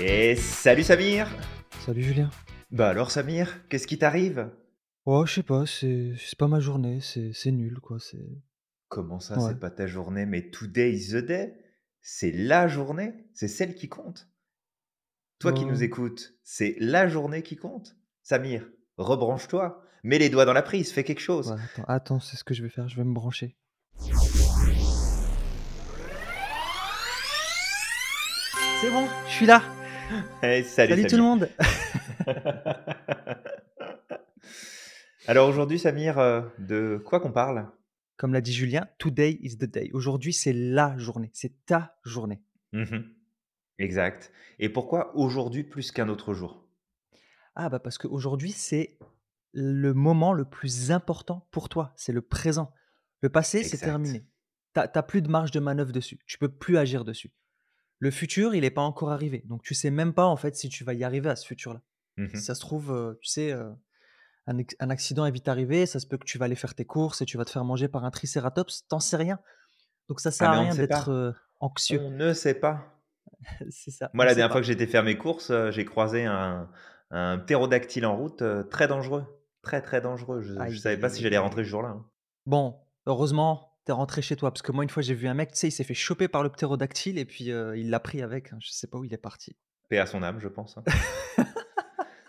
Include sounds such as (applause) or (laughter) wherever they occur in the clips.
Et salut Samir Salut Julien. Bah alors Samir, qu'est-ce qui t'arrive? Oh, je sais pas, c'est c'est pas ma journée, c'est c'est nul quoi, c'est Comment ça, ouais. c'est pas ta journée, mais today is the day C'est la journée, c'est celle qui compte. Toi qui nous écoutes, c'est la journée qui compte? Samir, rebranche-toi, mets les doigts dans la prise, fais quelque chose. ouais, attends, attends, c'est ce que je vais faire, je vais me brancher. C'est bon, je suis là. (laughs) Salut Salut tout le monde. (laughs) Alors aujourd'hui Samir, euh, de quoi qu'on parle? Comme l'a dit Julien, today is the day. Aujourd'hui, c'est la journée, c'est ta journée. Mhm, Exact. Et pourquoi aujourd'hui plus qu'un autre jour? Ah bah parce qu'aujourd'hui, c'est le moment le plus important pour toi, c'est le présent. Le passé, c'est terminé. T'as t'as plus de marge de manœuvre dessus, tu peux plus agir dessus. Le futur, il n'est pas encore arrivé. Donc, tu sais même pas, en fait, si tu vas y arriver à ce futur-là. Si Mhm. ça se trouve, heu, tu sais, heu, un accident est vite arrivé, ça se peut que tu vas aller faire tes courses et tu vas te faire manger par un tricératops, tu sais rien. Donc ça Ah sert à on ne rien d'être, heu, anxieux. On ne sait pas. (laughs) C'est ça, Moi, la dernière fois que été faire mes courses, j'ai croisé un un ptérodactyle en route, très dangereux, très, très dangereux. Je Aïe, savais pas si j'allais rentrer ce jour-là, hein. Bon, heureusement, tu es rentré chez toi? Parce que moi, une fois, j'ai vu un mec, tu sais, il s'est fait choper par le ptérodactyle et puis, heu, il l'a pris avec, hein, je sais pas où il est parti. Paix à son âme, je pense, hein.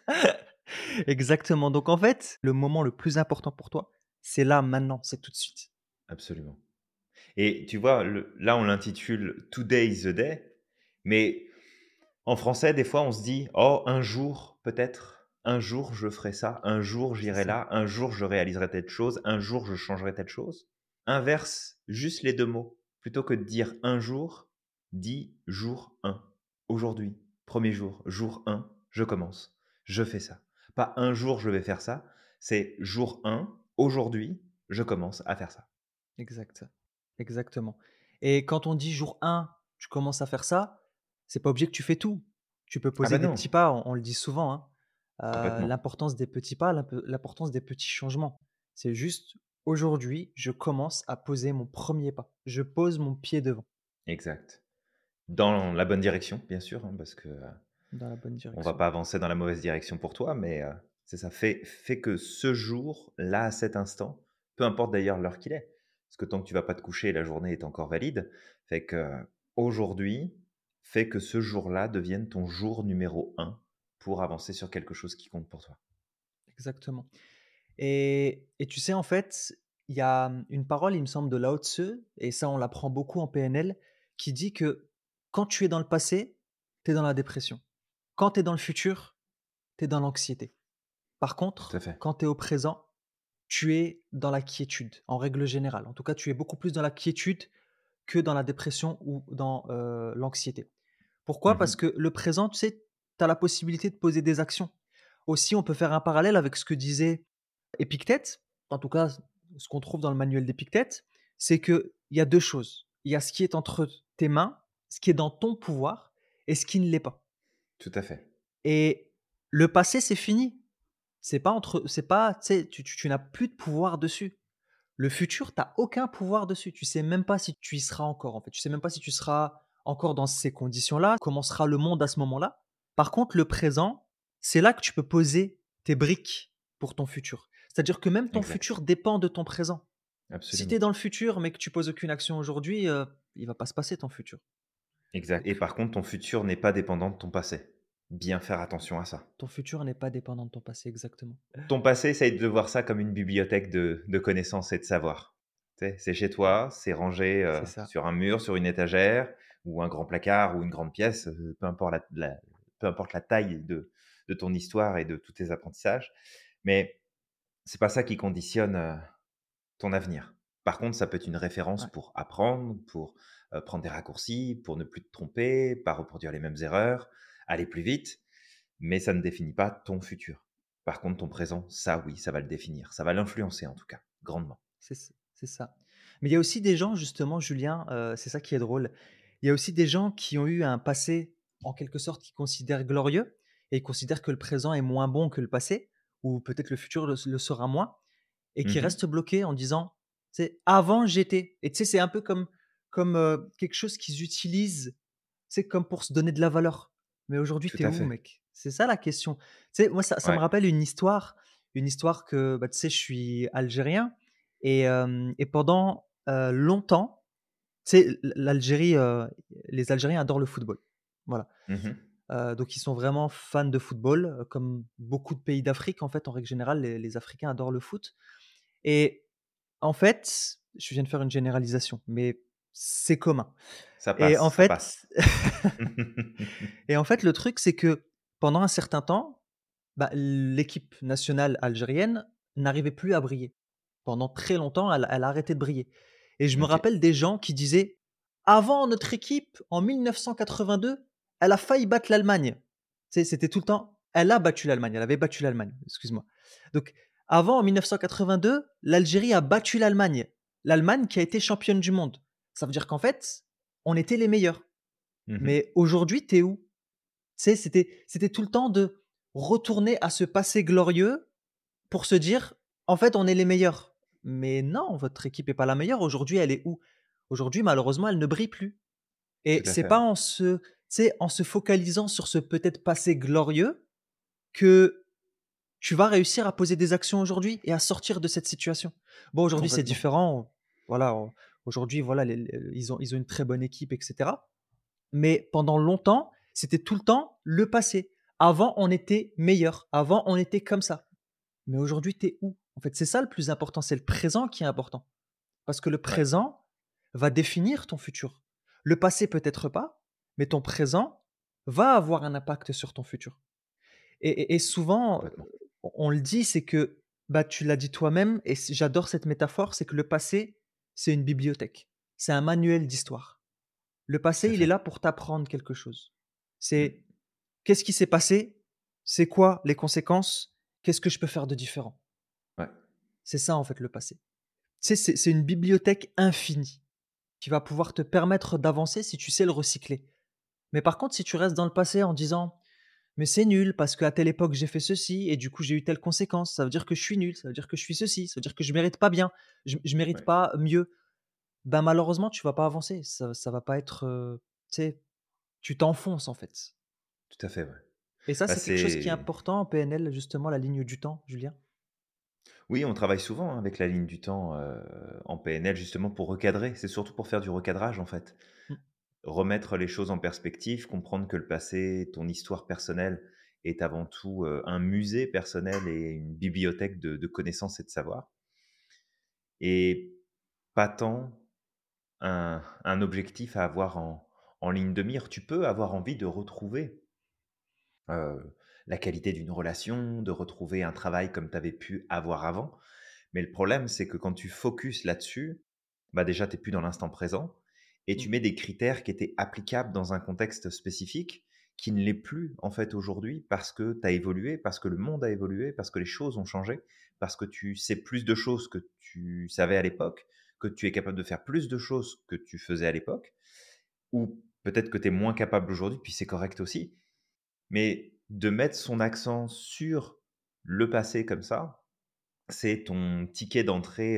(laughs) Exactement. Donc en fait, le moment le plus important pour toi, c'est là, maintenant, c'est tout de suite. Absolument. Et tu vois, le là, on l'intitule «Today is the day», mais en français, des fois, on se dit: «Oh, un jour, peut-être, un jour, je ferai ça, un jour, j'irai là, un jour, je réaliserai telle chose, un jour, je changerai telle chose». Inverse juste les 2 mots. Plutôt que de dire: «Un jour», dis: «Jour 1». Aujourd'hui, 1er jour, jour 1, je commence, je fais ça. Pas: «Un jour, je vais faire ça», c'est: «Jour 1, aujourd'hui, je commence à faire ça». Exact, exactement. Et quand on dit jour 1, tu commences à faire ça, c'est pas obligé que tu fais tout. Tu peux Ah poser bah des non, petits pas, on, on le dit souvent, hein. Euh, l'importance des petits pas, l'imp- l'importance des petits changements. C'est juste aujourd'hui, je commence à poser mon premier pas. Je pose mon pied devant Exact. Dans la bonne direction, bien sûr, hein, parce que, heu, dans la bonne on va pas avancer dans la mauvaise direction pour toi, mais, heu, c'est ça. Fais que ce jour, là, à cet instant, peu importe d'ailleurs l'heure qu'il est, parce que tant que tu vas pas te coucher, la journée est encore valide. Fait que, aujourd'hui, fais que ce jour-là devienne ton jour numéro un pour avancer sur quelque chose qui compte pour toi. Exactement. Et, et tu sais, en fait, il y a hum, une parole, il me semble, de Lao Tzu, et ça, on l'apprend beaucoup en PNL, qui dit que quand tu es dans le passé, tu es dans la dépression. Quand tu es dans le futur, tu es dans l'anxiété. Par contre, quand tu es au présent, tu es dans la quiétude, en règle générale. En tout cas, tu es beaucoup plus dans la quiétude que dans la dépression ou dans euh, l'anxiété. Pourquoi? Parce Mmh que le présent, tu sais, tu as la possibilité de poser des actions. Aussi, on peut faire un parallèle avec ce que disait Épictète, en tout cas, ce qu'on trouve dans le manuel d'Épictète, c'est qu'il y a deux choses. Il y a ce qui est entre tes mains, ce qui est dans ton pouvoir, et ce qui ne l'est pas. Tout à fait. Et le passé, c'est fini. C'est pas entre, c'est pas, tu tu, tu- n'as plus de pouvoir dessus. Le futur, tu n'as aucun pouvoir dessus. Tu sais même pas si tu y seras encore, en fait. Tu sais même pas si tu seras encore dans ces conditions-là, comment sera le monde à ce moment-là. Par contre, le présent, c'est là que tu peux poser tes briques pour ton futur. C'est-à-dire que même ton Exact. futur dépend de ton présent. Si tu es Absolument. dans le futur, mais que tu poses aucune action aujourd'hui, euh, il va pas se passer ton futur. Exact et par contre, ton futur n'est pas dépendant de ton passé. Bien faire attention à ça. ton futur n'est pas dépendant de ton passé, exactement. Ton passé, essaye de voir ça comme une bibliothèque de, de connaissances et de savoir. Tu sais, C'est chez toi, c'est rangé euh, sur un mur, sur une étagère, ou un grand placard, ou une grande pièce, peu importe la, la- peu importe la taille de, de ton histoire et de tous tes apprentissages. Mais c'est pas ça qui conditionne ton avenir. Par contre, ça peut être une référence Ouais, pour apprendre, pour euh, prendre des raccourcis, pour ne plus te tromper, pas reproduire les mêmes erreurs, aller plus vite, mais ça ne définit pas ton futur. Par contre, ton présent, ça oui, ça va le définir, ça va l'influencer en tout cas, grandement. c'est ça. c'est ça. Mais il y a aussi des gens, justement, Julien, euh, c'est ça qui est drôle. Il y a aussi des gens qui ont eu un passé, en quelque sorte, qu'ils considèrent glorieux, et ils considèrent que le présent est moins bon que le passé, ou peut-être le futur le, le sera moins, et qui Mhm. restent bloqués en disant, c'est avant j'étais. Et tu sais, c'est un peu comme, comme euh, quelque chose qu'ils utilisent, c'est comme pour se donner de la valeur. Mais aujourd'hui, Tout tu es à où fait. mec? C'est ça la question. Tu sais, moi ça ça me rappelle une histoire une histoire que, bah, tu sais, je suis algérien et et pendant, longtemps, tu sais, l'Algérie, les Algériens adorent le football. Voilà. Mmh mh. Donc ils sont vraiment fans de football, comme beaucoup de pays d'Afrique, en fait, en règle générale, les les Africains adorent le foot et en fait, je viens de faire une généralisation, mais c'est commun Ça et en passe, ça fait passe. (laughs) et en fait, le truc, c'est que pendant un certain temps, bah, l'équipe nationale algérienne n'arrivait plus à briller. Pendant très longtemps, elle elle a arrêté de briller et je me rappelle des gens qui disaient: «Avant notre équipe, en 1982, elle a failli battre l'Allemagne». C'était tout le temps: «Elle a battu l'Allemagne, elle avait battu l'Allemagne», excuse-moi. Donc avant, en 1982, l'Algérie a battu l'Allemagne. L'Allemagne qui a été championne du monde. Ça veut dire qu'en fait, on était les meilleurs. Mmh mh. Mais aujourd'hui, tu es où? C'était tout le temps de retourner à ce passé glorieux pour se dire: «En fait, on est les meilleurs». Mais non, votre équipe est pas la meilleure. Aujourd'hui, elle est où? Aujourd'hui, malheureusement, elle ne brille plus et c'est pas en se sais, en se focalisant sur ce peut-être passé glorieux que tu vas réussir à poser des actions aujourd'hui et à sortir de cette situation. Bon, aujourd'hui, c'est différent. Voilà, au aujourd'hui, voilà, les les ils ont ils ont une très bonne équipe et cetera. Mais pendant longtemps, c'était tout le temps le passé. Avant, on était meilleur. Avant, on était comme ça. Mais aujourd'hui, tu es où? En fait, c'est ça le plus important, c'est le présent qui est important. Parce que le Ouais, présent va définir ton futur. Le passé peut-être pas, mais ton présent va avoir un impact sur ton futur. Et et et souvent, on le dit, c'est que, bah, tu l'as dit toi-même et j'adore cette métaphore, c'est que le passé, c'est une bibliothèque. C'est un manuel d'histoire. Le passé, il est là pour t'apprendre quelque chose. Mmh. C'est qu'est-ce qui s'est passé? C'est quoi les conséquences? Qu'est-ce que je peux faire de différent? Ouais. C'est ça, en fait, le passé. Tu sais, c'est c'est une bibliothèque infinie qui va pouvoir te permettre d'avancer si tu sais le recycler. Mais par contre, si tu restes dans le passé en disant: «Mais c'est nul parce qu'à telle époque j'ai fait ceci et du coup j'ai eu telle conséquence, ça veut dire que je suis nul, ça veut dire que je suis ceci, ça veut dire que je mérite pas bien, je je mérite Ouais. pas mieux», ben, malheureusement tu vas pas avancer, ça ça va pas être, heu, tu sais, tu t'enfonces en fait. Tout à fait, ouais. Et ça, Bah, c'est quelque chose qui est important en PNL justement, la ligne du temps, Julien? oui, on travaille souvent, avec la ligne du temps, heu, en PNL justement pour recadrer. C'est surtout pour faire du recadrage, en fait. Remettre les choses en perspective, comprendre que le passé, ton histoire personnelle est avant tout, heu, un musée personnel et une bibliothèque de connaissances et de savoir et pas tant un objectif à avoir en ligne de mire. Tu peux avoir envie de retrouver, heu, la qualité d'une relation, de retrouver un travail comme tu avais pu avoir avant. Mais le problème, c'est que quand tu focuses là-dessus, bah, déjà, tu es plus dans l'instant présent et mmh, tu mets des critères qui étaient applicables dans un contexte spécifique, qui ne l'est plus, en fait, aujourd'hui parce que tu as évolué, parce que le monde a évolué, parce que les choses ont changé, parce que tu sais plus de choses que tu savais à l'époque, que tu es capable de faire plus de choses que tu faisais à l'époque ou peut-être que tu es moins capable aujourd'hui, puis c'est correct aussi. Mais de mettre son accent sur le passé comme ça, c'est ton ticket d'entrée,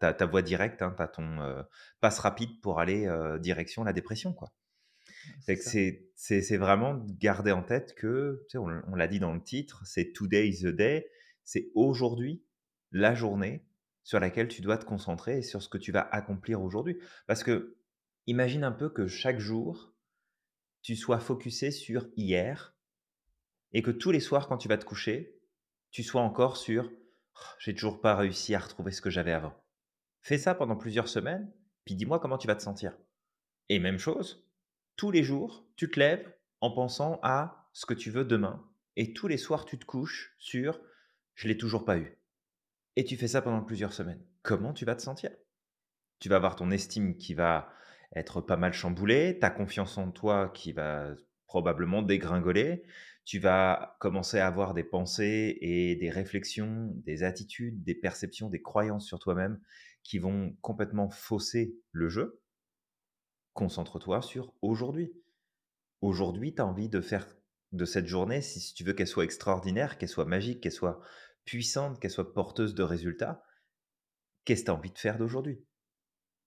ta ta voie directe, hein, ton, passe rapide pour aller, direction la dépression, quoi. c'est que c'est vraiment de garder en tête que, tu sais, on on l'a dit dans le titre, c'est today is the day, c'est aujourd'hui la journée sur laquelle tu dois te concentrer et sur ce que tu vas accomplir aujourd'hui. Parce que imagine un peu que chaque jour, tu sois focusé sur hier et que tous les soirs quand tu vas te coucher, tu sois encore sur: «Oh, «J'ai toujours pas réussi à retrouver ce que j'avais avant». Fais ça pendant plusieurs semaines, puis dis-moi comment tu vas te sentir. Et même chose, tous les jours, tu te lèves en pensant à ce que tu veux demain et tous les soirs, tu te couches sur: «Je l'ai toujours pas eu» et tu fais ça pendant plusieurs semaines. Comment tu vas te sentir? Tu vas avoir ton estime qui va être pas mal chamboulée, ta confiance en toi qui va probablement dégringoler. Tu vas commencer à avoir des pensées et des réflexions, des attitudes, des perceptions, des croyances sur toi-même qui vont complètement fausser le jeu. Concentre-toi sur aujourd'hui. Aujourd'hui, tu as envie de faire de cette journée, si tu veux qu'elle soit extraordinaire, qu'elle soit magique, qu'elle soit puissante, qu'elle soit porteuse de résultats, qu'est-ce que tu as envie de faire d'aujourd'hui?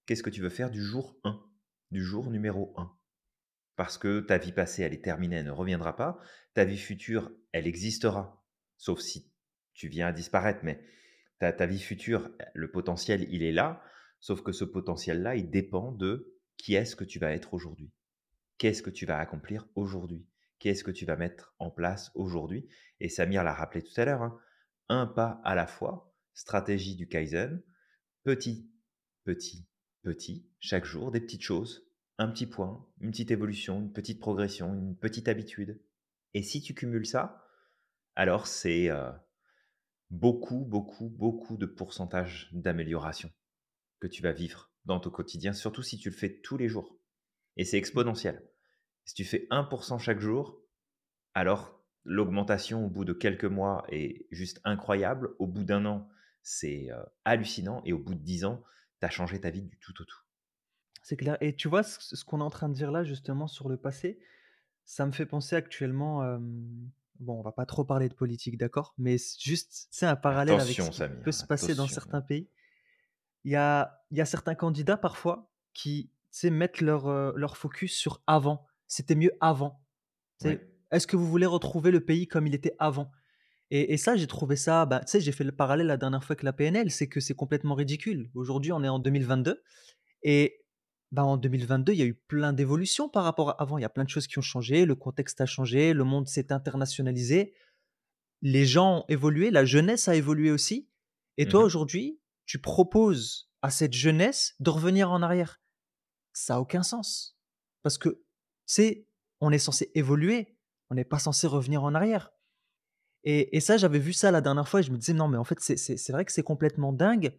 Qu'est-ce que tu veux faire du jour un, Du jour numéro un parce que ta vie passée, elle est terminée, elle ne reviendra pas. Ta vie future, elle existera, sauf si tu viens à disparaître, mais ta, vie future, le potentiel, il est là, sauf que ce potentiel-là, il dépend de qui est-ce que tu vas être aujourd'hui. Qu'est-ce que tu vas accomplir aujourd'hui? Qu'est-ce que tu vas mettre en place aujourd'hui? Et Samir l'a rappelé tout à l'heure, hein, un pas à la fois, stratégie du Kaizen, petit, petit, petit, chaque jour, des petites choses, un petit point, une petite évolution, une petite progression, une petite habitude. Et si tu cumules ça, alors c'est euh, beaucoup, beaucoup, beaucoup de pourcentage d'amélioration que tu vas vivre dans ton quotidien, surtout si tu le fais tous les jours. Et c'est exponentiel. Si tu fais 1% chaque jour, alors l'augmentation au bout de quelques mois est juste incroyable. Au bout d'un an, c'est euh, hallucinant. Et au bout de 10 ans, tu as changé ta vie du tout au tout. C'est clair. Et tu vois, ce, qu'on est en train de dire là, justement, sur le passé, ça me fait penser actuellement. bon, on va pas trop parler de politique, d'accord Mais juste, c'est un parallèle avec ce qui peut se passer dans certains pays. Il y a, il y a certains candidats parfois qui mettent leur, leur focus sur avant. C'était mieux avant. Est-ce que vous voulez retrouver le pays comme il était avant? Et, ça, j'ai trouvé ça, bah, tu sais, j'ai fait le parallèle la dernière fois avec la PNL, c'est que c'est complètement ridicule. Aujourd'hui, on est en 2022 et bah, en 2022, il y a eu plein d'évolutions par rapport à avant. Il y a plein de choses qui ont changé, le contexte a changé, le monde s'est internationalisé, les gens ont évolué, la jeunesse a évolué aussi. Et toi, mmh aujourd'hui, tu proposes à cette jeunesse de revenir en arrière. Ça n'a aucun sens. Parce que, tu sais, on est censé évoluer, on n'est pas censé revenir en arrière. Et, ça, j'avais vu ça la dernière fois et je me disais, non, mais en fait, c'est vrai que c'est complètement dingue.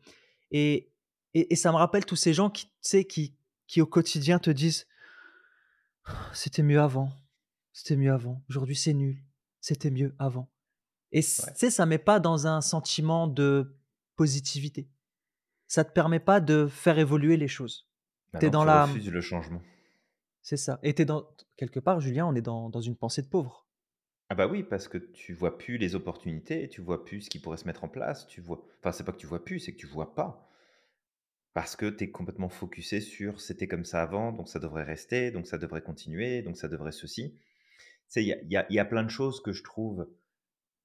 Et, et, ça me rappelle tous ces gens qui, qui, qui au quotidien te disent, c'était mieux avant, c'était mieux avant, aujourd'hui c'est nul, c'était mieux avant. Et ouais. ça met pas dans un sentiment de positivité. Ça te permet pas de faire évoluer les choses. tu es dans tu la... refuses le changement. C'est ça. Et es dans quelque part, Julien, on est dans, dans une pensée de pauvre. Ah bah oui, parce que tu vois plus les opportunités, tu vois plus ce qui pourrait se mettre en place, tu vois enfin c'est pas que tu vois plus, c'est que tu vois pas. Parce que tu es complètement focusé sur c'était comme ça avant, donc ça devrait rester, donc ça devrait continuer, donc ça devrait ceci. Tu il y a, y, a, y a plein de choses que je trouve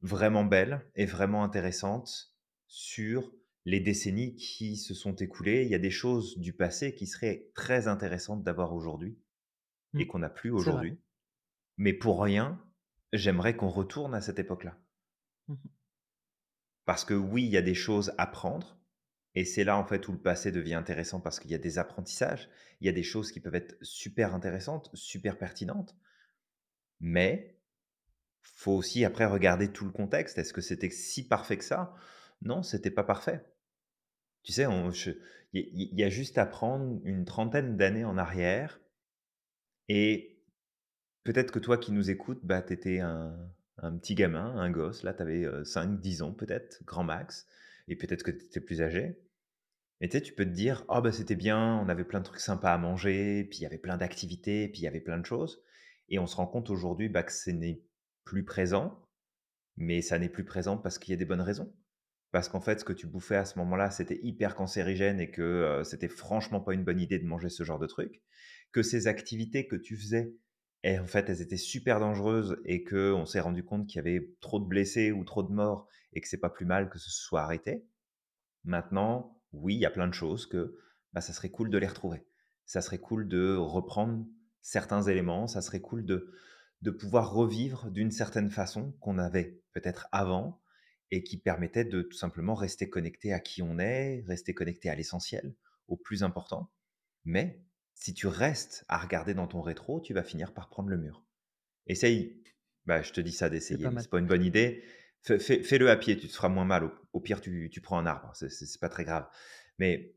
vraiment belles et vraiment intéressantes sur les décennies qui se sont écoulées. Il y a des choses du passé qui seraient très intéressantes d'avoir aujourd'hui et mmh. qu'on n'a plus aujourd'hui. Mais pour rien, J'aimerais qu'on retourne à cette époque-là. Mmh parce que oui, il y a des choses à prendre, et c'est là en fait où le passé devient intéressant parce qu'il y a des apprentissages, il y a des choses qui peuvent être super intéressantes, super pertinentes, mais faut aussi après regarder tout le contexte. Est-ce que c'était si parfait que ça? Non, c'était pas parfait. Tu sais, il y, a juste à prendre une trentaine d'années en arrière et Peut-être que toi qui nous écoutes, bah, tu étais un, petit gamin, un gosse, là, tu avais 5-10 ans peut-être, grand max, et peut-être que tu étais plus âgé. Et tu sais, tu peux te dire, oh bah c'était bien, on avait plein de trucs sympas à manger, puis il y avait plein d'activités, puis il y avait plein de choses. Et on se rend compte aujourd'hui bah, que ce n'est plus présent, mais ça n'est plus présent parce qu'il y a des bonnes raisons. Parce qu'en fait, ce que tu bouffais à ce moment-là, c'était hyper cancérigène et que c'était franchement pas une bonne idée de manger ce genre de trucs. Que ces activités que tu faisais et en fait, elles étaient super dangereuses et qu'on s'est rendu compte qu'il y avait trop de blessés ou trop de morts et que c'est pas plus mal que ce soit arrêté. Maintenant, oui, il y a plein de choses que bah, ça serait cool de les retrouver. Ça serait cool de reprendre certains éléments, ça serait cool de, de pouvoir revivre d'une certaine façon qu'on avait peut-être avant et qui permettait de tout simplement rester connecté à qui on est, rester connecté à l'essentiel, au plus important, mais si tu restes à regarder dans ton rétro, tu vas finir par prendre le mur. Essaye, bah, je te dis ça d'essayer, c'est pas une bonne idée. Fais-le à pied, tu te feras moins mal. Au, pire, tu, prends un arbre, c'est pas très grave. Mais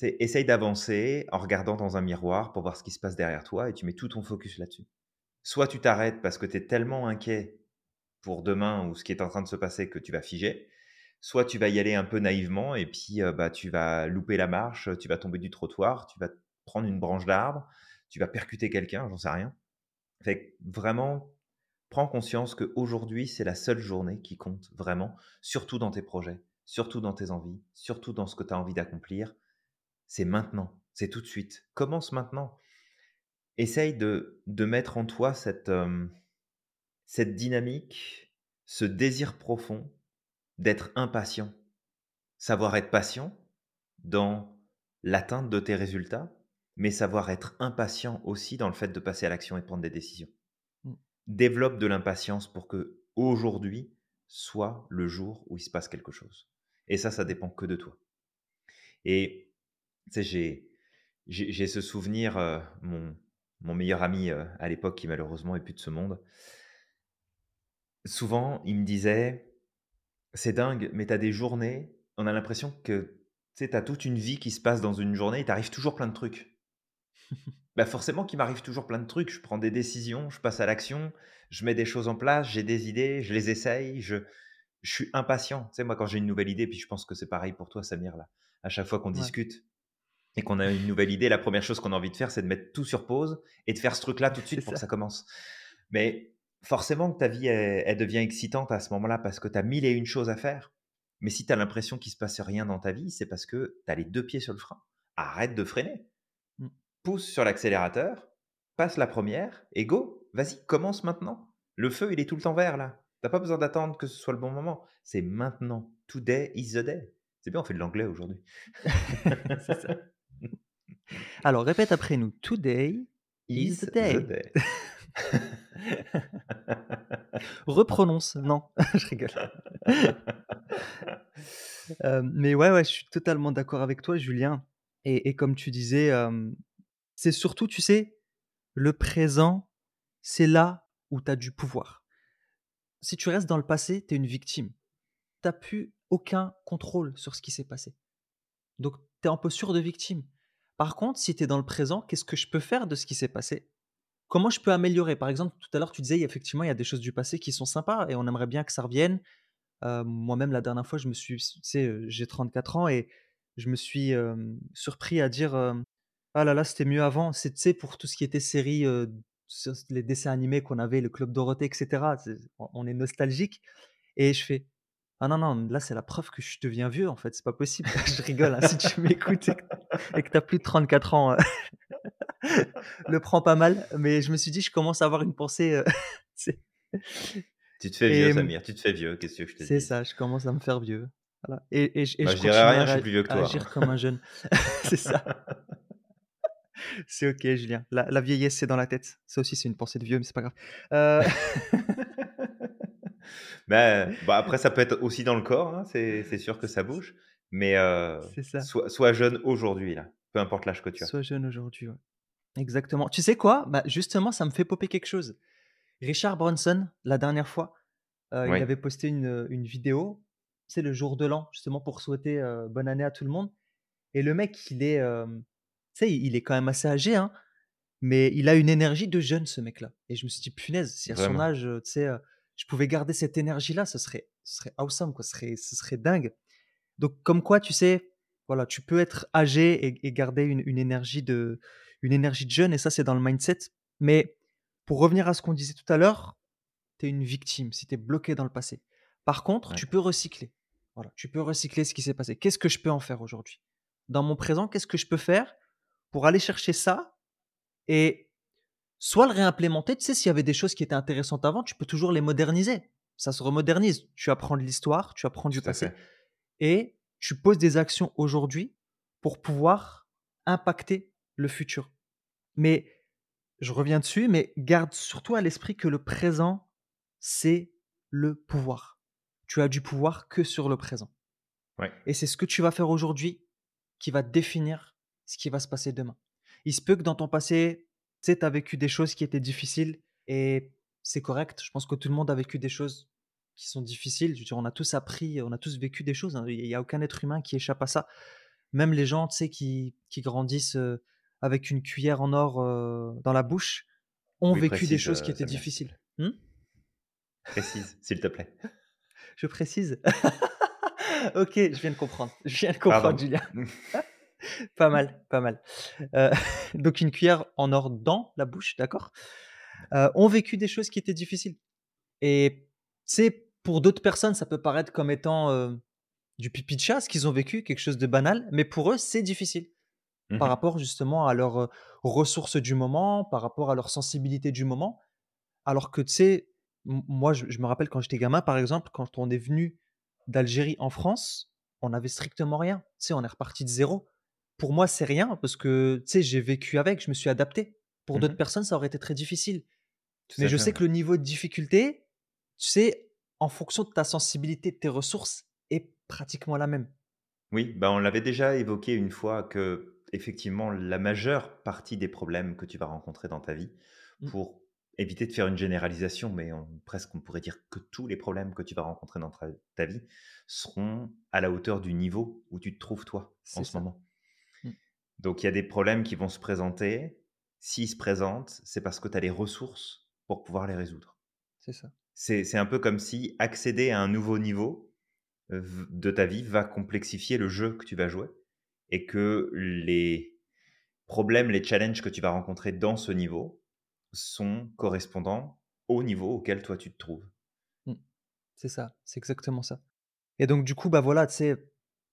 essaye d'avancer en regardant dans un miroir pour voir ce qui se passe derrière toi et tu mets tout ton focus là-dessus. Soit tu t'arrêtes parce que tu es tellement inquiet pour demain ou ce qui est en train de se passer que tu vas figer, soit tu vas y aller un peu naïvement et puis bah, tu vas louper la marche, tu vas tomber du trottoir, tu vas prendre une branche d'arbre, tu vas percuter quelqu'un, j'en sais rien. Fait vraiment, prends conscience qu'aujourd'hui, c'est la seule journée qui compte vraiment, surtout dans tes projets, surtout dans tes envies, surtout dans ce que tu as envie d'accomplir. C'est maintenant, c'est tout de suite. Commence maintenant. essaye de, de mettre en toi cette, euh, cette dynamique, ce désir profond d'être impatient. Savoir être patient dans l'atteinte de tes résultats, mais savoir être impatient aussi dans le fait de passer à l'action et de prendre des décisions. Développe de l'impatience pour que aujourd'hui soit le jour où il se passe quelque chose. Et ça, ça dépend que de toi. Et j'ai, ce souvenir, euh, mon, mon meilleur ami euh, à l'époque qui malheureusement est plus de ce monde, souvent il me disait, c'est dingue, mais tu as des journées, on a l'impression que tu as toute une vie qui se passe dans une journée et t'arrives toujours plein de trucs. Bah forcément qu'il m'arrive toujours plein de trucs. Je prends des décisions, je passe à l'action, je mets des choses en place, j'ai des idées, je les essaye, je, je suis impatient. Tu sais, moi, quand j'ai une nouvelle idée, puis je pense que c'est pareil pour toi, Samir, là, à chaque fois qu'on discute et qu'on a une nouvelle idée, la première chose qu'on a envie de faire, c'est de mettre tout sur pause et de faire ce truc-là tout de suite pour que ça commence. Mais forcément que ta vie, elle, devient excitante à ce moment-là parce que tu as mille et une choses à faire. Mais si tu as l'impression qu'il se passe rien dans ta vie, c'est parce que tu as les deux pieds sur le frein. Arrête de freiner. Pousse sur l'accélérateur, passe la première et go. Vas-y, commence maintenant. Le feu, il est tout le temps vert là. T'as pas besoin d'attendre que ce soit le bon moment. C'est maintenant. Today is the day. C'est bien, on fait de l'anglais aujourd'hui. (laughs) c'est ça. Alors, répète après nous. Today is, the day. (laughs) Reprononce. Non, (laughs) je rigole. Euh, mais ouais, ouais, je suis totalement d'accord avec toi, Julien. Et, comme tu disais, euh, c'est surtout, tu sais, le présent, c'est là où tu as du pouvoir. Si tu restes dans le passé, tu es une victime. Tu n'as plus aucun contrôle sur ce qui s'est passé. Donc, tu es en posture de victime. Par contre, si tu es dans le présent, qu'est-ce que je peux faire de ce qui s'est passé? Comment je peux améliorer? Par exemple, tout à l'heure, tu disais, effectivement, il y a des choses du passé qui sont sympas et on aimerait bien que ça revienne. Euh, moi-même, la dernière fois, je me suis, tu sais, euh, j'ai 34 ans et je me suis surpris à dire Ah là là, c'était mieux avant. C'est, tu sais, pour tout ce qui était série, les dessins animés qu'on avait, le Club Dorothée, etc. on est nostalgique. Et je fais ah non, non, là, c'est la preuve que je deviens vieux, en fait. C'est pas possible. (laughs) je rigole. Hein, si tu m'écoutes et que tu as plus de 34 ans, (laughs) le prends pas mal. Mais je me suis dit, je commence à avoir une pensée. Euh, (laughs) tu te fais vieux, Samir. Tu te fais vieux. Qu'est-ce que je te dis C'est ça. Je commence à me faire vieux. Voilà. Et, et, bah, je, dirais rien, je suis plus vieux que toi. Agir comme un jeune. c'est ça. C'est ok, Julien. La, la vieillesse, c'est dans la tête. Ça aussi, c'est une pensée de vieux, mais c'est pas grave. Euh... (laughs) (laughs) bah, après, ça peut être aussi dans le corps, hein, c'est sûr que ça bouge. Mais euh, Sois, jeune aujourd'hui, là. Peu importe l'âge que tu as. Sois jeune aujourd'hui, Exactement. Tu sais quoi? Bah, Justement, ça me fait popper quelque chose. Richard Bronson, la dernière fois, euh, il avait posté une, une vidéo, c'est le jour de l'an, justement pour souhaiter euh, bonne année à tout le monde. Et le mec, il est, tu sais, il est quand même assez âgé, hein, mais il a une énergie de jeune, ce mec-là. Et je me suis dit, punaise, si à son âge, tu sais, je pouvais garder cette énergie-là, ce serait, ce serait awesome, quoi. Ce serait, ce serait dingue. Donc, comme quoi, tu sais, voilà, tu peux être âgé et, garder une, énergie de, une énergie de jeune, et ça, c'est dans le mindset. Mais pour revenir à ce qu'on disait tout à l'heure, tu es une victime si tu es bloqué dans le passé. Par contre, tu peux recycler. Voilà, tu peux recycler ce qui s'est passé. Qu'est-ce que je peux en faire aujourd'hui? Dans mon présent, qu'est-ce que je peux faire pour aller chercher ça et soit le réimplémenter. Tu sais, s'il y avait des choses qui étaient intéressantes avant, tu peux toujours les moderniser. Ça se remodernise. Tu apprends de l'histoire, tu apprends du passé. Et tu poses des actions aujourd'hui pour pouvoir impacter le futur. Mais je reviens dessus, mais garde surtout à l'esprit que le présent, c'est le pouvoir. Tu as du pouvoir que sur le présent. Et c'est ce que tu vas faire aujourd'hui qui va définir ce qui va se passer demain. Il se peut que dans ton passé, tu sais, tu as vécu des choses qui étaient difficiles et c'est correct. Je pense que tout le monde a vécu des choses qui sont difficiles. Je veux dire, on a tous appris, on a tous vécu des choses. Hein. Il n'y a aucun être humain qui échappe à ça. Même les gens, tu sais, qui, qui grandissent euh, avec une cuillère en or euh, dans la bouche, ont vécu des choses qui euh, étaient difficiles. Hmm précise, s'il te plaît. (laughs) Je précise. (laughs) ok, je viens de comprendre. Je viens de comprendre, Julien. (laughs) pas mal, pas mal. Euh, (laughs) donc une cuillère en or dans la bouche, d'accord? Euh, Ont vécu des choses qui étaient difficiles. Et c'est pour d'autres personnes, ça peut paraître comme étant euh, du pipi de chat, ce qu'ils ont vécu, quelque chose de banal, mais pour eux, c'est difficile. par Mmh rapport justement à leurs, heu, ressources du moment, par rapport à leur sensibilité du moment. Alors que tu sais, moi je je me rappelle quand j'étais gamin par exemple, quand on est venu d'Algérie en France, on avait strictement rien. Tu sais, on est reparti de zéro. Pour moi, c'est rien parce que, tu sais, j'ai vécu avec, je me suis adapté. Pour d'autres Mmh personnes, ça aurait été très difficile. Tout Mais je fait, sais que le niveau de difficulté, tu sais, en fonction de ta sensibilité, de tes ressources, est pratiquement la même. Oui, bah, on l'avait déjà évoqué une fois que effectivement la majeure partie des problèmes que tu vas rencontrer dans ta vie, Mmh, pour éviter de faire une généralisation, mais on presque on pourrait dire que tous les problèmes que tu vas rencontrer dans ta vie seront à la hauteur du niveau où tu te trouves toi, en ce moment. Donc il y a des problèmes qui vont se présenter. S'ils se présentent, c'est parce que tu as les ressources pour pouvoir les résoudre. c'est ça. C'est un peu comme si accéder à un nouveau niveau, heu, v de ta vie va complexifier le jeu que tu vas jouer et que les problèmes, les challenges que tu vas rencontrer dans ce niveau sont correspondants au niveau auquel toi tu te trouves. Mmh, c'est ça, c'est exactement ça. Et donc du coup, bah, voilà, tu sais,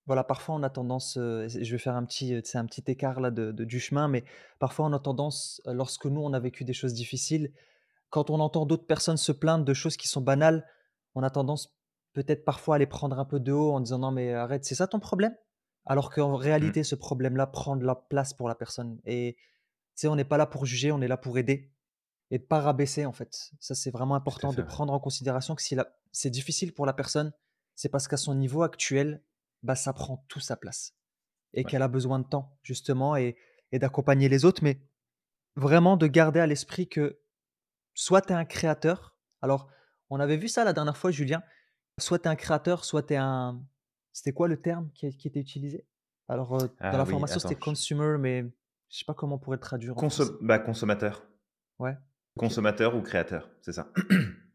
voilà, parfois on a tendance, heu, je vais faire un petit, tu sais, un petit écart là de de du chemin, mais parfois on a tendance, heu, lorsque nous on a vécu des choses difficiles, quand on entend d'autres personnes se plaindre de choses qui sont banales, on a tendance peut-être parfois à les prendre un peu de haut en disant: «Non mais arrête, c'est ça ton problème?» alors qu'en Mmh, réalité ce problème-là prend de la place pour la personne et tu sais, on n'est pas là pour juger, on est là pour aider. Et de pas rabaisser en fait. Ça, c'est vraiment tout à important de fait, ouais. prendre en considération que si la c'est difficile pour la personne, c'est parce qu'à son niveau actuel, bah, ça prend tout sa place et Ouais. qu'elle a besoin de temps justement et et d'accompagner les autres, mais vraiment de garder à l'esprit que soit tu es un créateur alors on avait vu ça la dernière fois Julien, soit tu es un créateur, soit tu es un c'était quoi le terme qui qui était utilisé? Alors, heu, dans Ah la oui, formation, c'était consumer, mais je sais pas comment on pourrait le traduire consom bah, consommateur. Ouais. Consommateur ou créateur, c'est ça.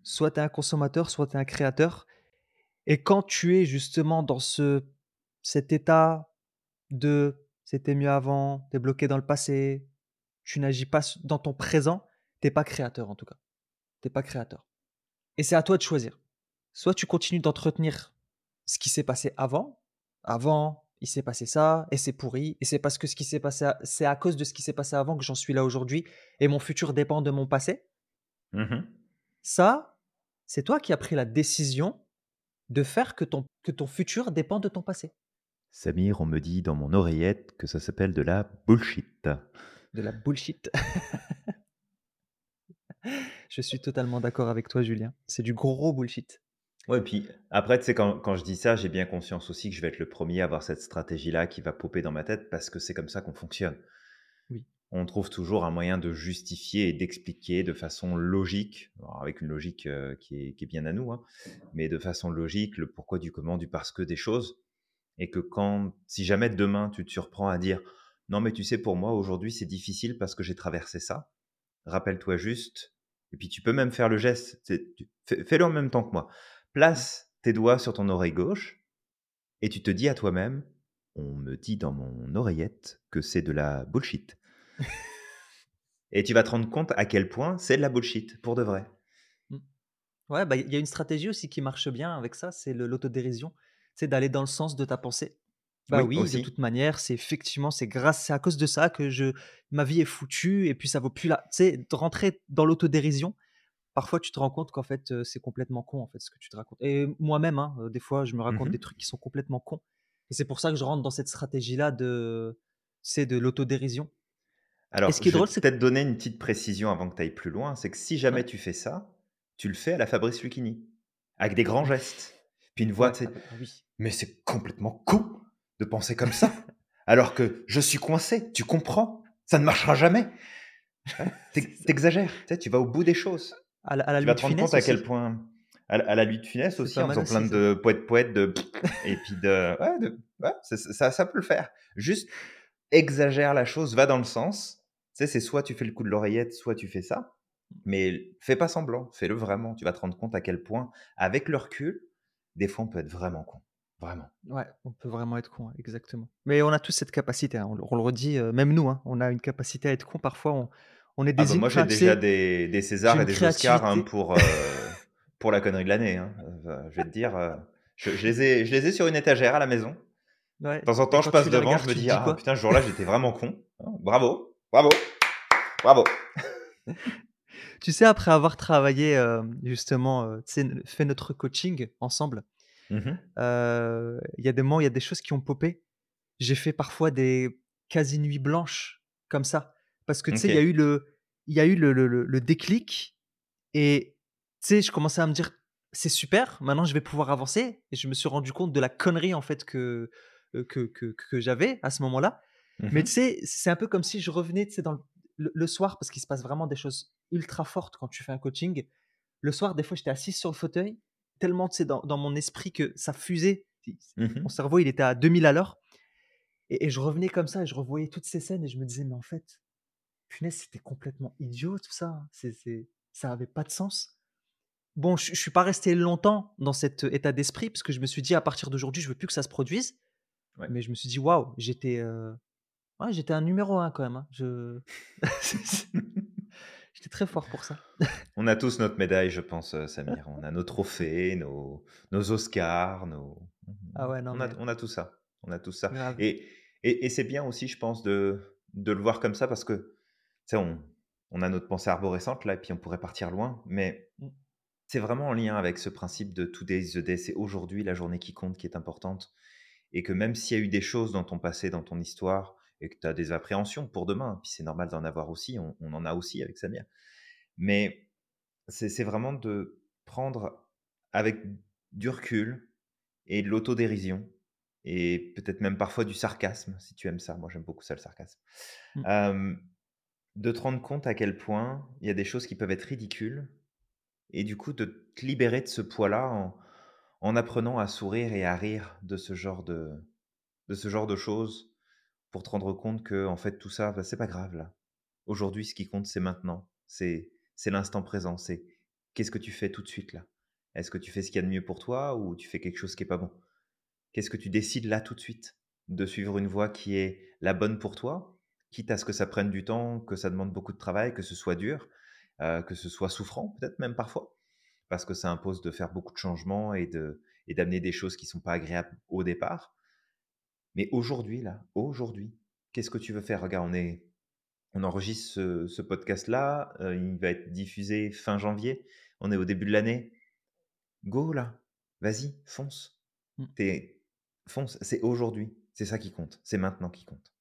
Soit tu es un consommateur, soit tu es un créateur. Et quand tu es justement dans ce cet état de «c'était mieux avant», tu es bloqué dans le passé, tu n'agis pas dans ton présent, tu es pas créateur en tout cas. Tu es pas créateur. Et c'est à toi de choisir. Soit tu continues d'entretenir ce qui s'est passé avant. Avant, il s'est passé ça et c'est pourri et c'est parce que ce qui s'est passé a c'est à cause de ce qui s'est passé avant que j'en suis là aujourd'hui et mon futur dépend de mon passé. Mmh Ça, c'est toi qui as pris la décision de faire que ton que ton futur dépend de ton passé. Samir, on me dit dans mon oreillette que ça s'appelle de la bullshit. De la bullshit. (laughs) Je suis totalement d'accord avec toi, Julien. C'est du gros bullshit. Ouais, puis après, tu sais, quand quand je dis ça, j'ai bien conscience aussi que je vais être le premier à avoir cette stratégie-là qui va popper dans ma tête parce que c'est comme ça qu'on fonctionne. Oui, On trouve toujours un moyen de justifier et d'expliquer de façon logique, avec une logique, qui est qui est bien à nous, hein, mais de façon logique, le pourquoi du comment, du parce que des choses et que quand si jamais demain tu te surprends à dire: «Non mais tu sais pour moi aujourd'hui c'est difficile parce que j'ai traversé ça», rappelle-toi juste et puis tu peux même faire le geste, fais-le en même temps que moi. Place tes doigts sur ton oreille gauche et tu te dis à toi-même: «On me dit dans mon oreillette que c'est de la bullshit». Et tu vas te rendre compte à quel point c'est de la bullshit, pour de vrai. mmh. Ouais, bah, il y a une stratégie aussi qui marche bien avec ça, c'est l'autodérision. C'est d'aller dans le sens de ta pensée. Bah Oui, oui, de toute manière, c'est effectivement, c'est grâce c'est à cause de ça que je ma vie est foutue et puis ça vaut plus la tu sais, de rentrer dans l'autodérision, parfois tu te rends compte qu'en fait, c'est complètement con, en fait, ce que tu te racontes. Et moi-même, hein, des fois, je me raconte Mmh des trucs qui sont complètement cons et c'est pour ça que je rentre dans cette stratégie-là de, sais, de l'autodérision. Et Alors, ce qui est je drôle, c'est peut-être donner une petite précision avant que tu ailles plus loin, c'est que si ouais, jamais tu fais ça, tu le fais à la Fabrice Lucchini, avec des grands gestes. Puis une voix, tu ah sais: bah, oui. «Mais c'est complètement con de penser comme ça, (laughs) alors que je suis coincé, tu comprends? Ça ne marchera jamais». (laughs) C'est tu ça. sais, tu vas au bout des choses. À la à la Tu vas te rendre compte à quel point à la à la Louis de C'est aussi, en faisant plein ça. de poète poète, de et puis de ouais, de ouais, c'est ça ça peut le faire. Juste exagère la chose, va dans le sens. Tu sais, c'est soit tu fais le coup de l'oreillette, soit tu fais ça, mais fais pas semblant, fais-le vraiment. Tu vas te rendre compte à quel point, avec le recul, des fois on peut être vraiment con, vraiment. Ouais, on peut vraiment être con, exactement. Mais on a tous cette capacité, hein, on le on le redit, heu, même nous, hein, on a une capacité à être con parfois, on on est Ah bah, des moi j'ai déjà des des Césars et des Oscars, hein, créativité pour, heu, (laughs) pour la connerie de l'année, hein. Heu, je vais te dire, je je les ai je les ai sur une étagère à la maison. Ouais De temps en temps, je passe devant, je me dis: «Ah putain, ce jour-là, j'étais vraiment con. Bravo, bravo, bravo». (laughs) Tu sais, après avoir travaillé, hem, justement, heu, tu sais, n fait notre coaching ensemble, Mmh mh. heu, il y a des moments, il y a des choses qui ont popé. J'ai fait parfois des quasi nuits blanches comme ça. Parce que tu sais, il y a eu le il y a eu le le le le déclic et tu sais, je commençais à me dire: «C'est super, maintenant je vais pouvoir avancer» et je me suis rendu compte de la connerie en fait que, que que que j'avais à ce moment-là. Mmh Mais tu sais, c'est un peu comme si je revenais, tu sais, dans le le soir parce qu'il se passe vraiment des choses ultra fortes quand tu fais un coaching. Le soir, des fois, j'étais assis sur le fauteuil, tellement, sais, dans dans mon esprit que ça fusait. Mmh mon cerveau, il était à 2000 à l'heure et et je revenais comme ça et je revoyais toutes ces scènes et je me disais: «Mais en fait, punaise, c'était complètement idiot tout ça, hein. C'est c'est ça avait pas de sens». Bon, je je suis pas resté longtemps dans cet état d'esprit parce que je me suis dit: «À partir d'aujourd'hui, je veux plus que ça se produise». Ouais. Mais je me suis dit: «Waouh, j'étais, heu, ouais, j'étais un numéro 1 quand même, hein». Je (laughs) (laughs) (laughs) j'étais très fort pour ça. (laughs) On a tous notre médaille, je pense, heu, Samir. On a nos trophées, nos nos Oscars, nos Ah ouais, non on a mais on a tout ça, on a tout ça grave. et et et c'est bien aussi, je pense, de de le voir comme ça parce que, tu sais, on on a notre pensée arborescente là et puis on pourrait partir loin, mais Mmh. c'est vraiment en lien avec ce principe de today is the day. C'est aujourd'hui la journée qui compte, qui est importante et que même s'il y a eu des choses dans ton passé, dans ton histoire et que tu as des appréhensions pour demain, puis c'est normal d'en avoir aussi, on on en a aussi avec Samir. Mais c'est vraiment de prendre avec du recul et de l'autodérision et peut-être même parfois du sarcasme, si tu aimes ça. Moi, j'aime beaucoup ça, le sarcasme. Mmh. De te rendre compte à quel point il y a des choses qui peuvent être ridicules et du coup de te libérer de ce poids-là en en apprenant à sourire et à rire de ce genre de de ce genre de choses pour te rendre compte qu'en fait tout ça, bah, c'est pas grave là. Aujourd'hui, ce qui compte, c'est maintenant. C'est c'est l'instant présent. C'est qu'est-ce que tu fais tout de suite là? Est-ce que tu fais ce qu'il y a de mieux pour toi ou tu fais quelque chose qui est pas bon? Qu'est-ce que tu décides là tout de suite? De suivre une voie qui est la bonne pour toi, quitte à ce que ça prenne du temps, que ça demande beaucoup de travail, que ce soit dur, heu, que ce soit souffrant peut-être même parfois, parce que ça impose de faire beaucoup de changements et de et d'amener des choses qui sont pas agréables au départ. Mais aujourd'hui là, aujourd'hui, qu'est-ce que tu veux faire? Regarde, on est on enregistre ce ce podcast-là, heu, il va être diffusé fin janvier. On est au début de l'année. Go là, vas-y, fonce. Mmh. Tu fonce, c'est aujourd'hui, c'est ça qui compte, c'est maintenant qui compte.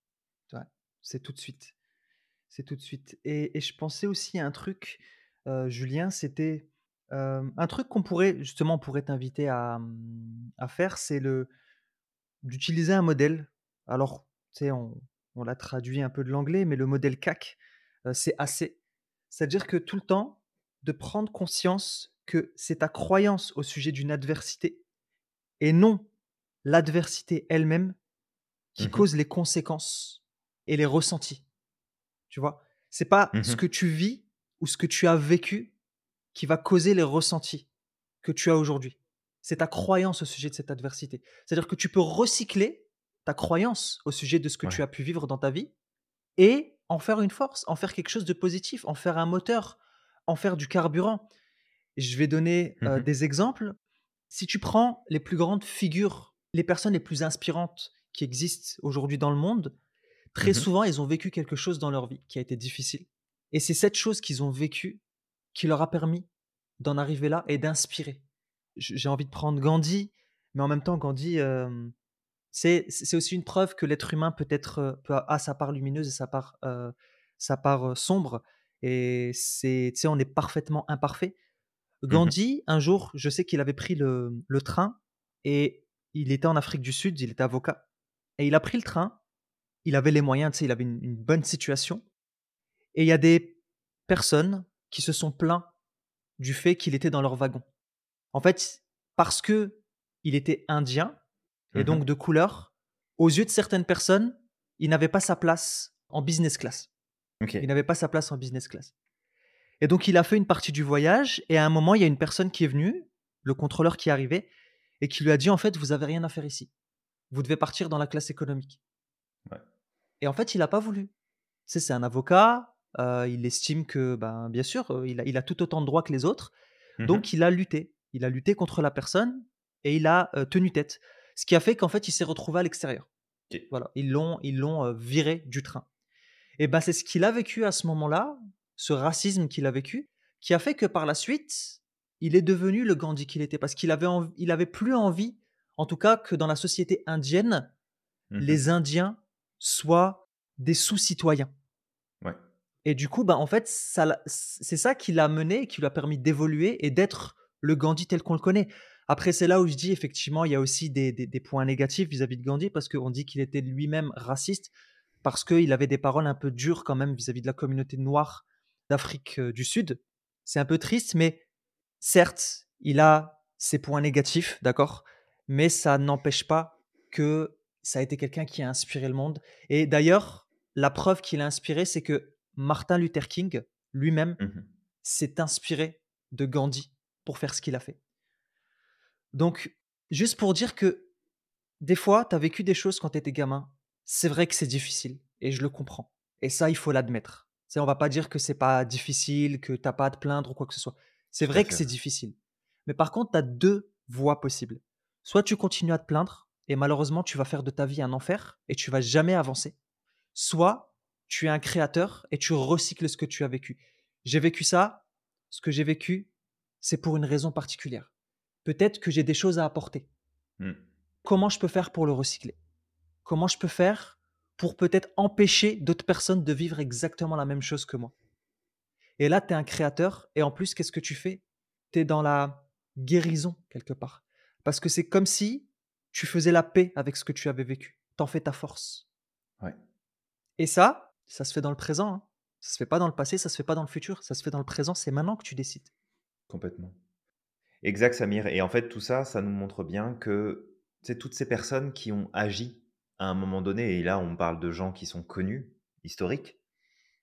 Ouais, c'est tout de suite. C'est tout de suite et et je pensais aussi à un truc, heu, Julien, c'était, hem, un truc qu'on pourrait justement, on pourrait t'inviter à, à faire, c'est le d'utiliser un modèle. Alors, tu sais, on on l'a traduit un peu de l'anglais, mais le modèle CAC, heu, c'est assez. C'est-à-dire que tout le temps, de prendre conscience que c'est ta croyance au sujet d'une adversité et non l'adversité elle-même qui Mmh mh. cause les conséquences et les ressentis. Tu vois? C'est pas Mmh ce que tu vis ou ce que tu as vécu qui va causer les ressentis que tu as aujourd'hui. C'est ta croyance au sujet de cette adversité. C'est-à-dire que tu peux recycler ta croyance au sujet de ce que tu as pu vivre dans ta vie et en faire une force, en faire quelque chose de positif, en faire un moteur, en faire du carburant. Je vais donner, Mmh des exemples. Si tu prends les plus grandes figures, les personnes les plus inspirantes qui existent aujourd'hui dans le monde, très Mmh mh. souvent, elles ont vécu quelque chose dans leur vie qui a été difficile et c'est cette chose qu'ils ont vécue qui leur a permis d'en arriver là et d'inspirer. J'ai envie de prendre Gandhi, mais en même temps Gandhi, c'est c'est aussi une preuve que l'être humain peut être, peut a sa part lumineuse et sa part, sa part, sombre et c'est on est parfaitement imparfait. Mmh mh. Gandhi, un jour, je sais qu'il avait pris le le train et il était en Afrique du Sud, il était avocat et il a pris le train. Il avait les moyens, tu sais, il avait une une bonne situation et il y a des personnes qui se sont plaints du fait qu'il était dans leur wagon. En fait, parce que il était indien et Mmh donc de couleur, aux yeux de certaines personnes, il n'avait pas sa place en business class. Il n'avait pas sa place en business class et donc il a fait une partie du voyage et à un moment, il y a une personne qui est venue, le contrôleur qui est arrivé et qui lui a dit: «En fait, vous avez rien à faire ici. Vous devez partir dans la classe économique» Ouais. et en fait, il a pas voulu. Tu sais, c'est un avocat, heu, il estime que, ben, bien sûr, heu, il a il a tout autant de droits que les autres, Mmh mh. donc il a lutté. Il a lutté contre la personne et il a, tenu tête. Ce qui a fait qu'en fait, il s'est retrouvé à l'extérieur. Voilà, ils l'ont ils l'ont, viré du train et ben, c'est ce qu'il a vécu à ce moment-là, ce racisme qu'il a vécu, qui a fait que par la suite, il est devenu le Gandhi qu'il était parce qu'il avait il avait plus envie, en tout cas que dans la société indienne, Mmh les Indiens soient des sous-citoyens. Ouais. Et du coup, bah, en fait, c'est ça qui l'a mené, qui lui a permis d'évoluer et d'être le Gandhi tel qu'on le connaît. Après, c'est là où je dis effectivement, il y a aussi des, des- des points négatifs vis-à-vis de Gandhi parce qu'on dit qu'il était lui-même raciste parce qu'il avait des paroles un peu dures quand même vis-à-vis de la communauté noire d'Afrique euh, du Sud. C'est un peu triste, mais certes, il a ses points négatifs, d'accord, mais ça n'empêche pas que ça a été quelqu'un qui a inspiré le monde. Et d'ailleurs, la preuve qu'il a inspiré, c'est que Martin Luther King lui-même Mmh s'est inspiré de Gandhi pour faire ce qu'il a fait. Donc, juste pour dire que des fois, tu as vécu des choses quand tu étais gamin. C'est vrai que c'est difficile et je le comprends. Et ça, il faut l'admettre. Sais, on va pas dire que c'est pas difficile, que t'as pas à te plaindre ou quoi que ce soit. C'est vrai que c'est difficile. Mais par contre, tu as deux voies possibles. Soit tu continues à te plaindre et malheureusement, tu vas faire de ta vie un enfer et tu vas jamais avancer. Soit tu es un créateur et tu recycles ce que tu as vécu. J'ai vécu ça. Ce que j'ai vécu, c'est pour une raison particulière. Peut-être que j'ai des choses à apporter Mmh. comment je peux faire pour le recycler? Comment je peux faire pour peut-être empêcher d'autres personnes de vivre exactement la même chose que moi? Et là, tu es un créateur et en plus, qu'est-ce que tu fais? Tu es dans la guérison quelque part. Parce que c'est comme si tu faisais la paix avec ce que tu avais vécu. T'en fais ta force. Ouais. Et ça, ça se fait dans le présent. hein. Ça se fait pas dans le passé, ça se fait pas dans le futur, ça se fait dans le présent. C'est maintenant que tu décides. Complètement. Exact, Samir. Et en fait, tout ça, ça nous montre bien que c'est toutes ces personnes qui ont agi à un moment donné, et là, on parle de gens qui sont connus, historiques,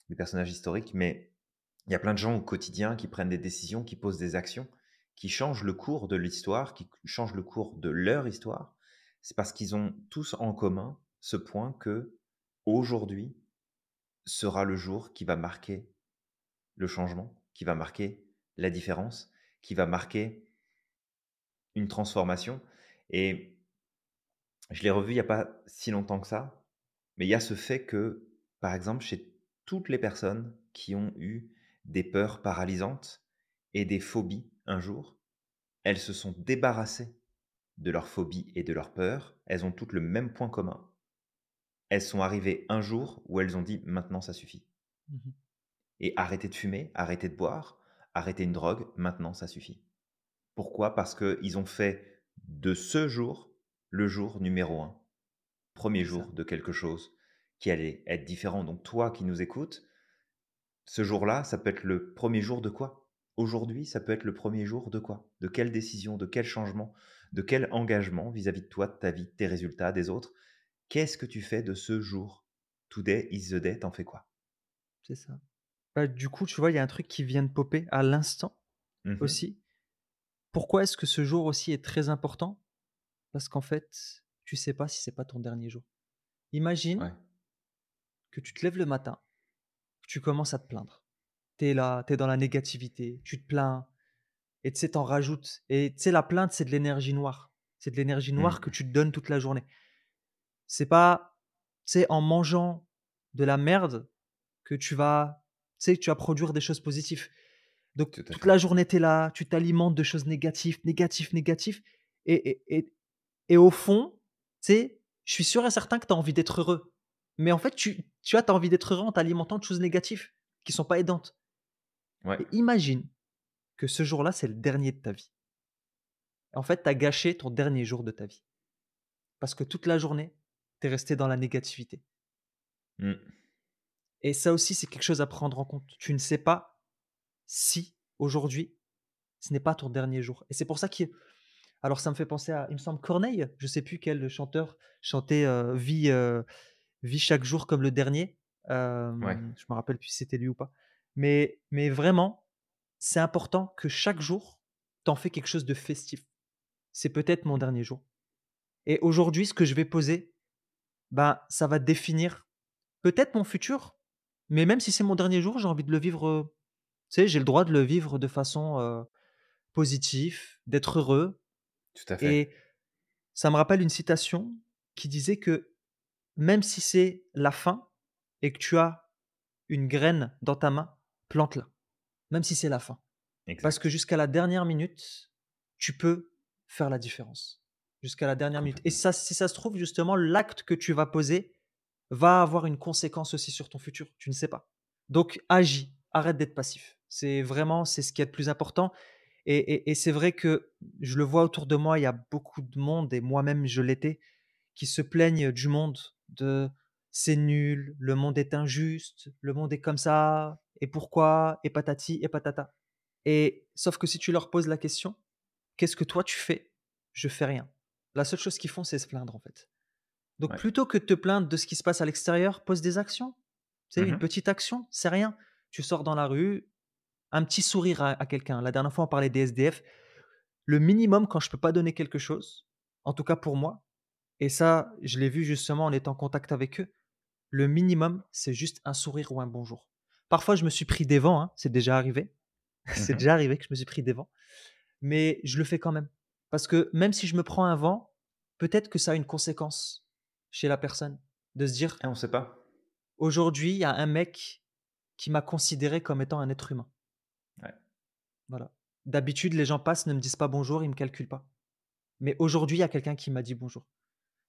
des personnages historiques, mais il y a plein de gens au quotidien qui prennent des décisions, qui posent des actions, qui changent le cours de l'histoire, qui changent le cours de leur histoire. C'est parce qu'ils ont tous en commun ce point que aujourd'hui sera le jour qui va marquer le changement, qui va marquer la différence, qui va marquer une transformation. Et je l'ai revu il n'y a pas si longtemps que ça, mais il y a ce fait que, par exemple, chez toutes les personnes qui ont eu des peurs paralysantes et des phobies un jour, elles se sont débarrassées de leurs phobies et de leurs peurs. Elles ont toutes le même point commun. Elles sont arrivées un jour où elles ont dit maintenant ça suffit. Mhm. Et arrêter de fumer, arrêter de boire, arrêter une drogue, maintenant ça suffit. Pourquoi? Parce qu'ils ont fait de ce jour le jour numéro un, premier ça. jour de quelque chose qui allait être différent. Donc toi qui nous écoutes, ce jour-là, ça peut être le premier jour de quoi? Aujourd'hui, ça peut être le premier jour de quoi? De quelle décision, de quel changement, de quel engagement vis-à-vis de toi, de ta vie, de tes résultats, des autres? Qu'est-ce que tu fais de ce jour? Today is the day, t'en fais quoi? C'est ça. Bah, du coup, tu vois, il y a un truc qui vient de popper à l'instant Mhm. aussi. Pourquoi est-ce que ce jour aussi est très important? Parce qu'en fait, tu sais pas si c'est pas ton dernier jour. Imagine Ouais. que tu te lèves le matin, que tu commences à te plaindre. Tu es là, tu es dans la négativité, tu te plains, et tu sais, t'en rajoutes. Et tu sais, la plainte, c'est de l'énergie noire. C'est de l'énergie noire Mm. que tu te donnes toute la journée. C'est pas, tu sais, en mangeant de la merde que tu vas, sais, tu vas produire des choses positives. Donc, Tout toute la journée, tu es là, tu t'alimentes de choses négatives, négatives, négatives. Et, et, et, et au fond, tu sais, je suis sûr et certain que tu as envie d'être heureux. Mais en fait, tu, tu as envie d'être heureux en t'alimentant de choses négatives qui sont pas aidantes. Ouais. Et imagine que ce jour-là, c'est le dernier de ta vie. En fait, tu as gâché ton dernier jour de ta vie. Parce que toute la journée, tu es resté dans la négativité. Mm. Et ça aussi, c'est quelque chose à prendre en compte. Tu ne sais pas si aujourd'hui, ce n'est pas ton dernier jour. Et c'est pour ça qu'il. Alors, ça me fait penser à, il me semble, Corneille, je sais plus quel chanteur chantait euh, Vie, euh, Vie chaque jour comme le dernier. Euh, Ouais. Je me rappelle plus si c'était lui ou pas. Mais, mais vraiment, c'est important que chaque jour, t'en fais quelque chose de festif. C'est peut-être mon dernier jour. Et aujourd'hui, ce que je vais poser, ben, ça va définir peut-être mon futur. Mais même si c'est mon dernier jour, j'ai envie de le vivre. euh, Tu sais, j'ai le droit de le vivre de façon euh, positive, d'être heureux. Tout à fait. Et ça me rappelle une citation qui disait que même si c'est la fin et que tu as une graine dans ta main, plante-la. Même si c'est la fin. Parce que jusqu'à la dernière minute, tu peux faire la différence. Jusqu'à la dernière minute. Et ça, si ça se trouve, justement, l'acte que tu vas poser va avoir une conséquence aussi sur ton futur. Tu ne sais pas. Donc, agis. Arrête d'être passif. C'est vraiment, c'est ce qui est le plus important. Et, c'est vrai que je le vois autour de moi, il y a beaucoup de monde, et moi-même je l'étais, qui se plaignent du monde, de c'est nul, le monde est injuste, le monde est comme ça, et pourquoi, et patati, et patata. Et sauf que si tu leur poses la question, qu'est-ce que toi tu fais? Je fais rien. La seule chose qu'ils font, c'est se plaindre en fait. Donc plutôt que de te plaindre de ce qui se passe à l'extérieur, pose des actions. C'est une mmh petite action, c'est rien. Tu sors dans la rue, un petit sourire à, quelqu'un. La dernière fois, on parlait des SDF. Le minimum, quand je peux pas donner quelque chose, en tout cas pour moi, et ça, je l'ai vu justement en étant en contact avec eux, le minimum, c'est juste un sourire ou un bonjour. Parfois, je me suis pris des vents, hein, c'est déjà arrivé. (laughs) c'est mmh déjà arrivé que je me suis pris des vents. Mais je le fais quand même. Parce que même si je me prends un vent, peut-être que ça a une conséquence chez la personne. De se dire, ah, on ne sait pas. Aujourd'hui, il y a un mec qui m'a considéré comme étant un être humain. Voilà. D'habitude, les gens passent, ne me disent pas bonjour, ils me calculent pas. Mais aujourd'hui, il y a quelqu'un qui m'a dit bonjour.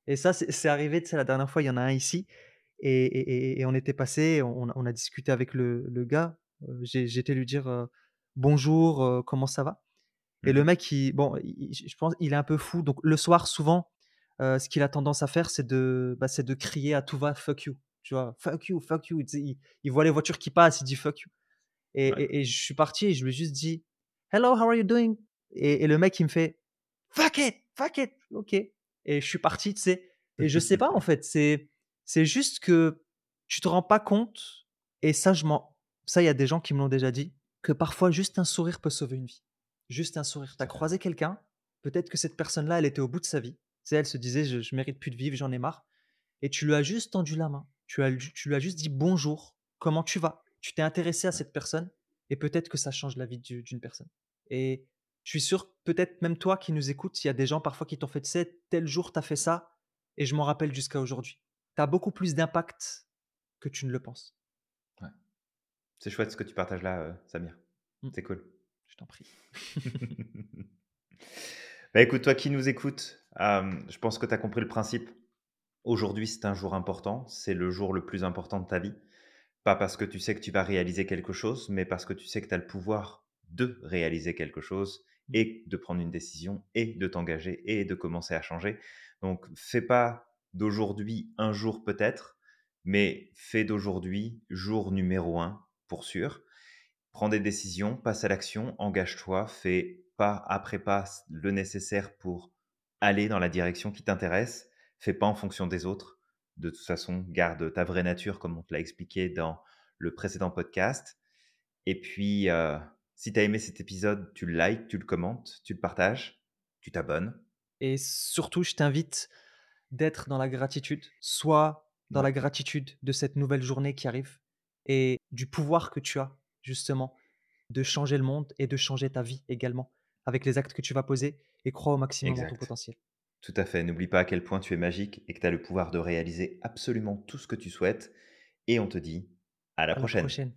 Et ça, c'est arrivé, tu sais, la dernière fois, il y en a un ici, et, on était passé, on, a discuté avec le, gars, euh, été lui dire euh, bonjour, euh, comment ça va? Et le mmh mec, il, bon, je pense, il est un peu fou. Donc le soir, souvent, ce qu'il a tendance à faire, c'est de, bah, de crier à tout va, fuck you. Tu vois, fuck you, fuck you. Il, voit les voitures qui passent, il dit fuck you. Et, je suis parti et je lui ai juste dit Hello, how are you doing? Et, le mec, il me fait Fuck it, fuck it, ok. Et je suis parti, tu sais. Et je sais pas, en fait, c'est, c'est juste que tu te rends pas compte, et ça, je m'en, ça, il y a des gens qui me l'ont déjà dit, que parfois, juste un sourire peut sauver une vie. Juste un sourire. Tu as croisé quelqu'un, peut-être que cette personne-là, elle était au bout de sa vie. Sais, elle se disait, je, je mérite plus de vivre, j'en ai marre. Et tu lui as juste tendu la main. Tu, as, tu lui as juste dit bonjour, comment tu vas? Tu t'es intéressé à cette personne et peut-être que ça change la vie d'une personne. Et je suis sûr, peut-être même toi qui nous écoutes, il y a des gens parfois qui t'ont fait, tu sais, tel jour, tu as fait ça, et je m'en rappelle jusqu'à aujourd'hui. Tu as beaucoup plus d'impact que tu ne le penses. Ouais. C'est chouette ce que tu partages là, euh, Samir. Mmh. C'est cool. Je t'en prie. (laughs) bah écoute, toi qui nous écoutes, je pense que tu as compris le principe. Aujourd'hui, c'est un jour important. C'est le jour le plus important de ta vie. Pas parce que tu sais que tu vas réaliser quelque chose, mais parce que tu sais que tu as le pouvoir de réaliser quelque chose mmh. et de prendre une décision et de t'engager et de commencer à changer. Donc, fais pas d'aujourd'hui un jour peut-être, mais fais d'aujourd'hui jour numéro un pour sûr. Prends des décisions, passe à l'action, engage-toi, fais pas après pas le nécessaire pour aller dans la direction qui t'intéresse. Fais pas en fonction des autres. De toute façon, garde ta vraie nature comme on te l'a expliqué dans le précédent podcast. Et puis, euh, si tu as aimé cet épisode, tu le likes, tu le commentes, tu le partages, tu t'abonnes. Et surtout, je t'invite d'être dans la gratitude, soit dans la gratitude de cette nouvelle journée qui arrive et du pouvoir que tu as justement de changer le monde et de changer ta vie également avec les actes que tu vas poser et crois au maximum dans ton potentiel. Tout à fait. N'oublie pas à quel point tu es magique et que tu as le pouvoir de réaliser absolument tout ce que tu souhaites. Et on te dit à la prochaine.